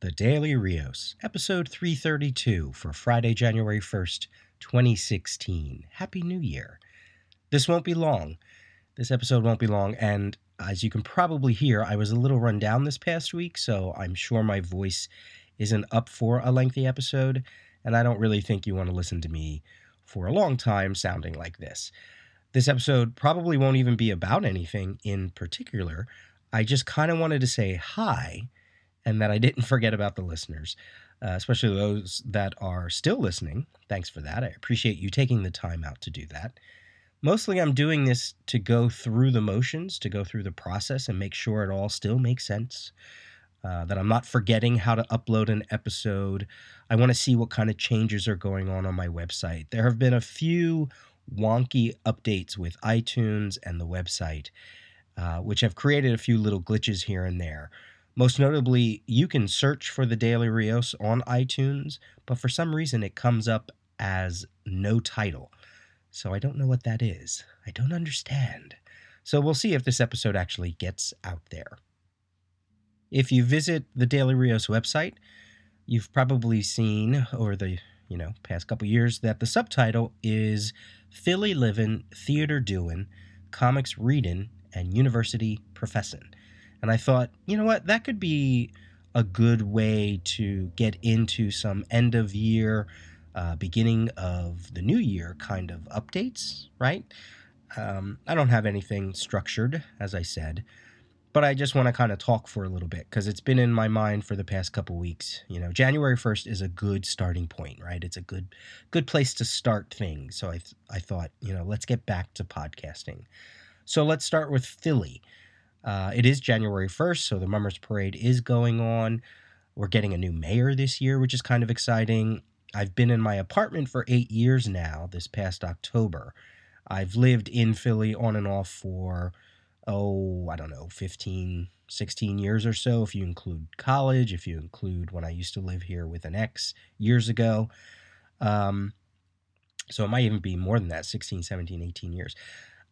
The Daily Rios, episode 332 for Friday, January 1st, 2016. Happy New Year. This won't be long. This episode won't be long, and as you can probably hear, I was a little run down this past week, so I'm sure my voice isn't up for a lengthy episode, and I don't really think you want to listen to me for a long time sounding like this. This episode probably won't even be about anything in particular. I just kind of wanted to say hi and that I didn't forget about the listeners, uh, especially those that are still listening. Thanks for that. I appreciate you taking the time out to do that. Mostly, I'm doing this to go through the motions, to go through the process and make sure it all still makes sense. Uh, that I'm not forgetting how to upload an episode. I want to see what kind of changes are going on on my website. There have been a few wonky updates with iTunes and the website, uh, which have created a few little glitches here and there. Most notably, you can search for the Daily Rios on iTunes, but for some reason it comes up as no title. So I don't know what that is. I don't understand. So we'll see if this episode actually gets out there. If you visit the Daily Rios website, you've probably seen over the you know past couple years that the subtitle is Philly Livin', Theater Doin', Comics Readin', and University Professing. And I thought, you know what, that could be a good way to get into some end of year, uh, beginning of the new year kind of updates, right? Um, I don't have anything structured, as I said, but I just want to kind of talk for a little bit because it's been in my mind for the past couple weeks. You know, January first is a good starting point, right? It's a good good place to start things. So I th- I thought, you know, let's get back to podcasting. So let's start with Philly. Uh, it is January 1st, so the Mummers Parade is going on. We're getting a new mayor this year, which is kind of exciting. I've been in my apartment for eight years now, this past October. I've lived in Philly on and off for, oh, I don't know, 15, 16 years or so, if you include college, if you include when I used to live here with an ex years ago. Um, so it might even be more than that 16, 17, 18 years.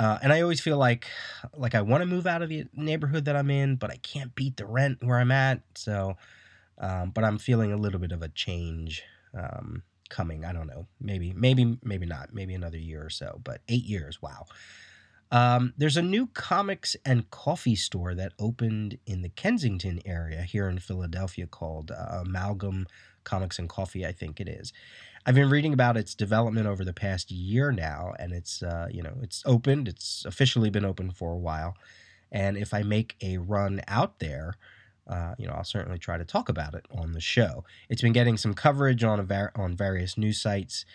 Uh, and I always feel like like I want to move out of the neighborhood that I'm in, but I can't beat the rent where I'm at. So, um, but I'm feeling a little bit of a change um, coming. I don't know. Maybe, maybe, maybe not. Maybe another year or so. But eight years. Wow. Um, there's a new comics and coffee store that opened in the Kensington area here in Philadelphia called uh, Amalgam Comics and Coffee, I think it is. I've been reading about its development over the past year now, and it's uh, you know it's opened. It's officially been open for a while, and if I make a run out there, uh, you know I'll certainly try to talk about it on the show. It's been getting some coverage on var- on various news sites,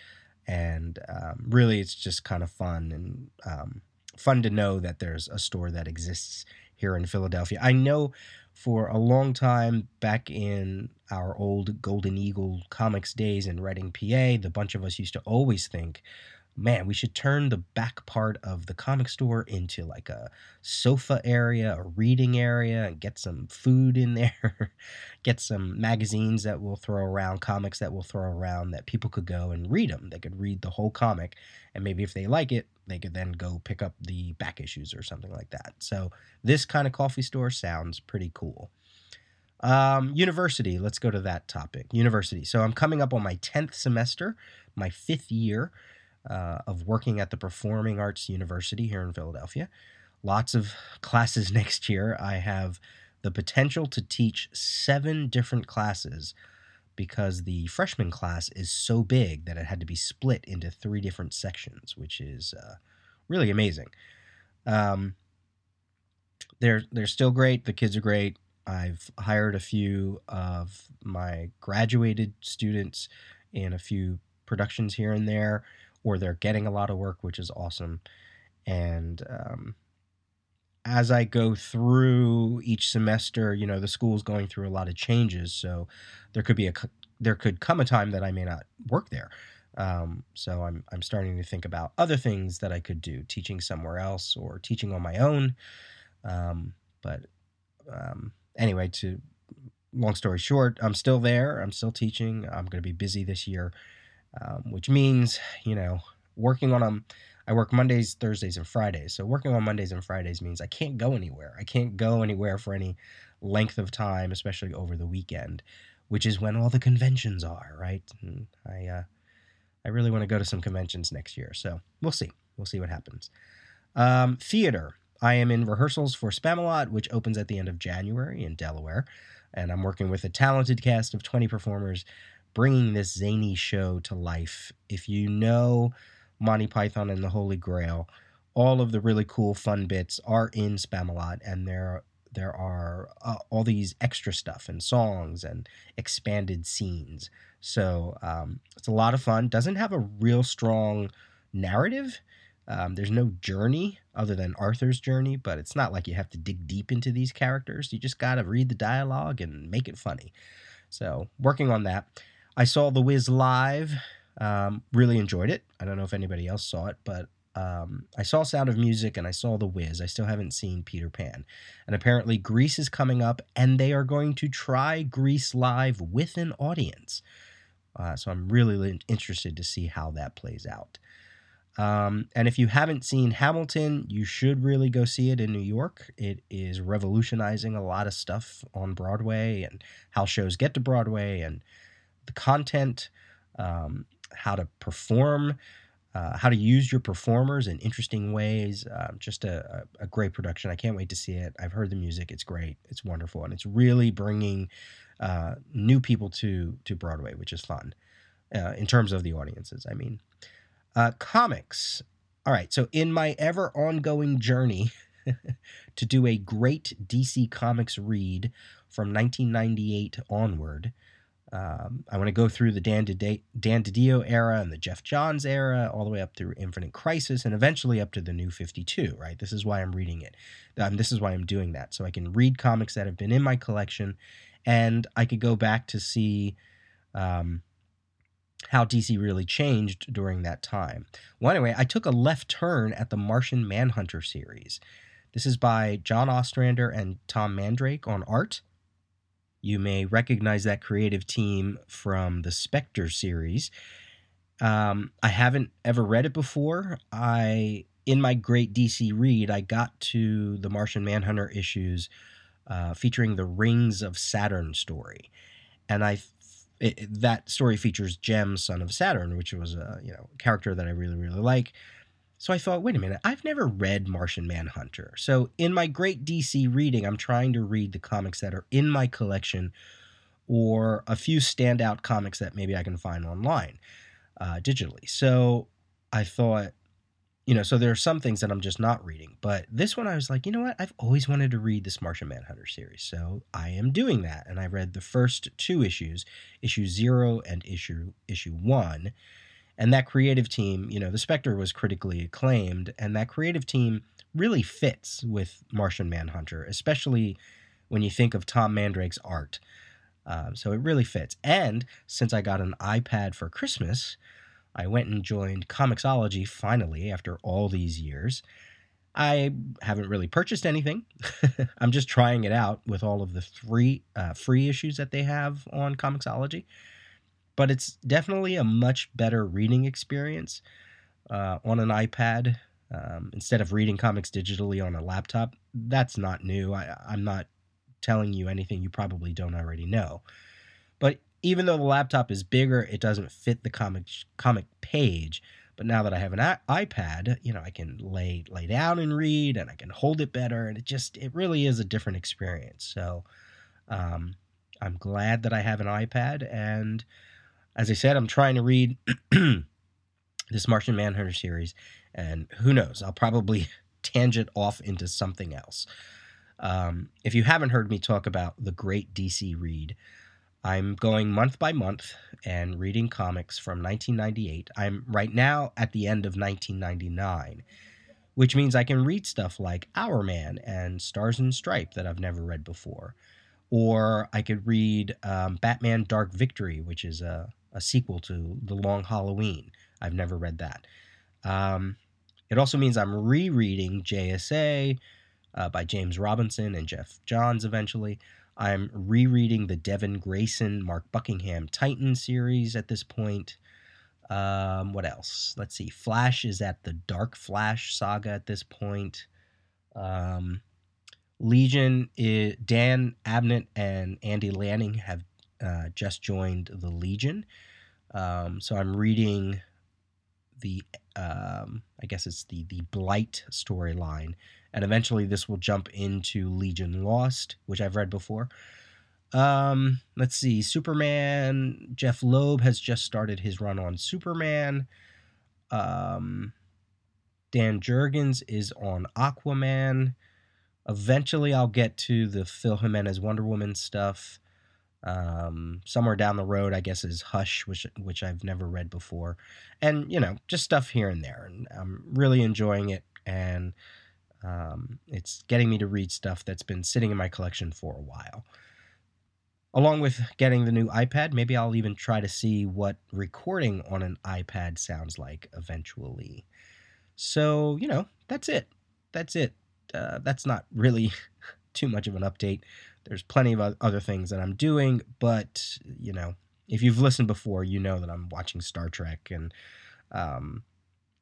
and um, really it's just kind of fun and um, fun to know that there's a store that exists here in Philadelphia. I know for a long time back in our old Golden Eagle comics days in Reading, PA, the bunch of us used to always think, man, we should turn the back part of the comic store into like a sofa area, a reading area, and get some food in there, get some magazines that we'll throw around, comics that we'll throw around that people could go and read them. They could read the whole comic, and maybe if they like it, they could then go pick up the back issues or something like that. So this kind of coffee store sounds pretty cool. Um, university, let's go to that topic. University. So I'm coming up on my 10th semester, my fifth year uh, of working at the Performing Arts University here in Philadelphia. Lots of classes next year. I have the potential to teach seven different classes because the freshman class is so big that it had to be split into three different sections, which is uh, really amazing. Um, they're they're still great. The kids are great. I've hired a few of my graduated students in a few productions here and there, or they're getting a lot of work, which is awesome. And um, as I go through each semester, you know, the school's going through a lot of changes, so there could be a there could come a time that I may not work there. Um, so I'm I'm starting to think about other things that I could do, teaching somewhere else or teaching on my own. Um, but um, anyway, to long story short, I'm still there. I'm still teaching. I'm going to be busy this year, um, which means you know working on them I work Mondays, Thursdays, and Fridays. So working on Mondays and Fridays means I can't go anywhere. I can't go anywhere for any length of time, especially over the weekend, which is when all the conventions are, right? And I uh, I really want to go to some conventions next year, so we'll see. We'll see what happens. Um, theater. I am in rehearsals for Spamalot, which opens at the end of January in Delaware, and I'm working with a talented cast of 20 performers, bringing this zany show to life. If you know Monty Python and the Holy Grail, all of the really cool fun bits are in Spamalot, and there there are uh, all these extra stuff and songs and expanded scenes. So um, it's a lot of fun. Doesn't have a real strong narrative. Um, there's no journey other than Arthur's journey, but it's not like you have to dig deep into these characters. You just got to read the dialogue and make it funny. So, working on that. I saw The Wiz live, um, really enjoyed it. I don't know if anybody else saw it, but um, I saw Sound of Music and I saw The Wiz. I still haven't seen Peter Pan. And apparently, Grease is coming up, and they are going to try Grease live with an audience. Uh, so I'm really interested to see how that plays out. Um, and if you haven't seen Hamilton, you should really go see it in New York. It is revolutionizing a lot of stuff on Broadway and how shows get to Broadway and the content, um, how to perform uh, how to use your performers in interesting ways. Uh, just a, a, great production. I can't wait to see it. I've heard the music. It's great. It's wonderful, and it's really bringing uh, new people to to Broadway, which is fun uh, in terms of the audiences. I mean, uh, comics. All right. So in my ever ongoing journey to do a great DC Comics read from 1998 onward. Um, I want to go through the Dan, Dan DiDio era and the Geoff Johns era, all the way up through Infinite Crisis, and eventually up to the New 52, right? This is why I'm reading it. Um, this is why I'm doing that. So I can read comics that have been in my collection, and I could go back to see um, how DC really changed during that time. Well, anyway, I took a left turn at the Martian Manhunter series. This is by John Ostrander and Tom Mandrake on art. You may recognize that creative team from the Spectre series. Um, I haven't ever read it before. I in my great DC read, I got to the Martian Manhunter issues uh, featuring the Rings of Saturn story, and I it, that story features Jemm, son of Saturn, which was a you know character that I really really like. So I thought, wait a minute, I've never read Martian Manhunter. So in my great DC reading, I'm trying to read the comics that are in my collection or a few standout comics that maybe I can find online uh, digitally. So I thought, you know, so there are some things that I'm just not reading. But this one, I was like, you know what? I've always wanted to read this Martian Manhunter series. So I am doing that. And I read the first two issues, issue zero and issue issue one and that creative team, you know, the Spectre was critically acclaimed, and that creative team really fits with Martian Manhunter, especially when you think of Tom Mandrake's art. Um, so it really fits. And since I got an iPad for Christmas, I went and joined Comixology finally after all these years. I haven't really purchased anything. I'm just trying it out with all of the three uh, free issues that they have on Comixology but it's definitely a much better reading experience uh, on an iPad um, instead of reading comics digitally on a laptop. That's not new. I, I'm not telling you anything you probably don't already know. But even though the laptop is bigger, it doesn't fit the comic comic page. But now that I have an iPad, you know, I can lay lay down and read, and I can hold it better, and it just it really is a different experience. So, um, I'm glad that I have an iPad, and as I said, I'm trying to read this Martian Manhunter series, and who knows, I'll probably tangent off into something else. Um, if you haven't heard me talk about the great DC read, I'm going month by month and reading comics from 1998. I'm right now at the end of 1999, which means I can read stuff like Hourman and Stars and S.T.R.I.P.E. that I've never read before. Or I could read um, Batman Dark Victory, which is a, a sequel to The Long Halloween. I've never read that. Um, it also means I'm rereading JSA uh, by James Robinson and Geoff Johns eventually. I'm rereading the Devin Grayson, Mark Buckingham Titan series at this point. Um, what else? Let's see. Flash is at the Dark Flash saga at this point. Um, Legion, is, Dan Abnett and Andy Lanning have uh, just joined the Legion. Um, so I'm reading the, um, I guess it's the the Blight storyline, and eventually this will jump into Legion Lost, which I've read before. Um, let's see, Superman. Jeph Loeb has just started his run on Superman. Um, Dan Jurgens is on Aquaman. Eventually, I'll get to the Phil Jimenez Wonder Woman stuff. Um, somewhere down the road, I guess, is Hush, which which I've never read before, and you know, just stuff here and there. And I'm really enjoying it, and um, it's getting me to read stuff that's been sitting in my collection for a while. Along with getting the new iPad, maybe I'll even try to see what recording on an iPad sounds like eventually. So, you know, that's it. That's it. Uh, that's not really too much of an update. There's plenty of other things that I'm doing, but, you know, if you've listened before, you know that I'm watching Star Trek and, um,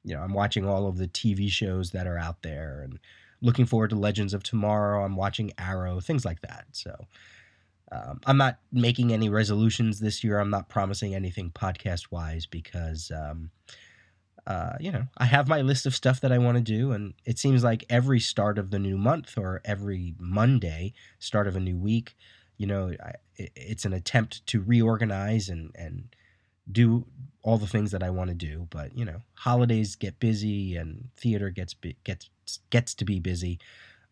you know, I'm watching all of the TV shows that are out there and looking forward to Legends of Tomorrow. I'm watching Arrow, things like that. So, um, I'm not making any resolutions this year. I'm not promising anything podcast wise because, um, uh, you know, I have my list of stuff that I want to do, and it seems like every start of the new month or every Monday, start of a new week, you know, I, it's an attempt to reorganize and and do all the things that I want to do. But you know, holidays get busy, and theater gets gets gets to be busy.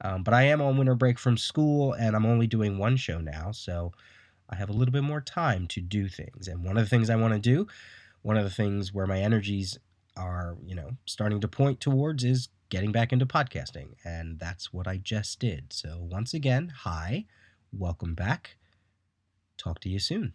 Um, but I am on winter break from school and I'm only doing one show now. So I have a little bit more time to do things. And one of the things I want to do, one of the things where my energies are, you know, starting to point towards is getting back into podcasting. And that's what I just did. So once again, hi, welcome back. Talk to you soon.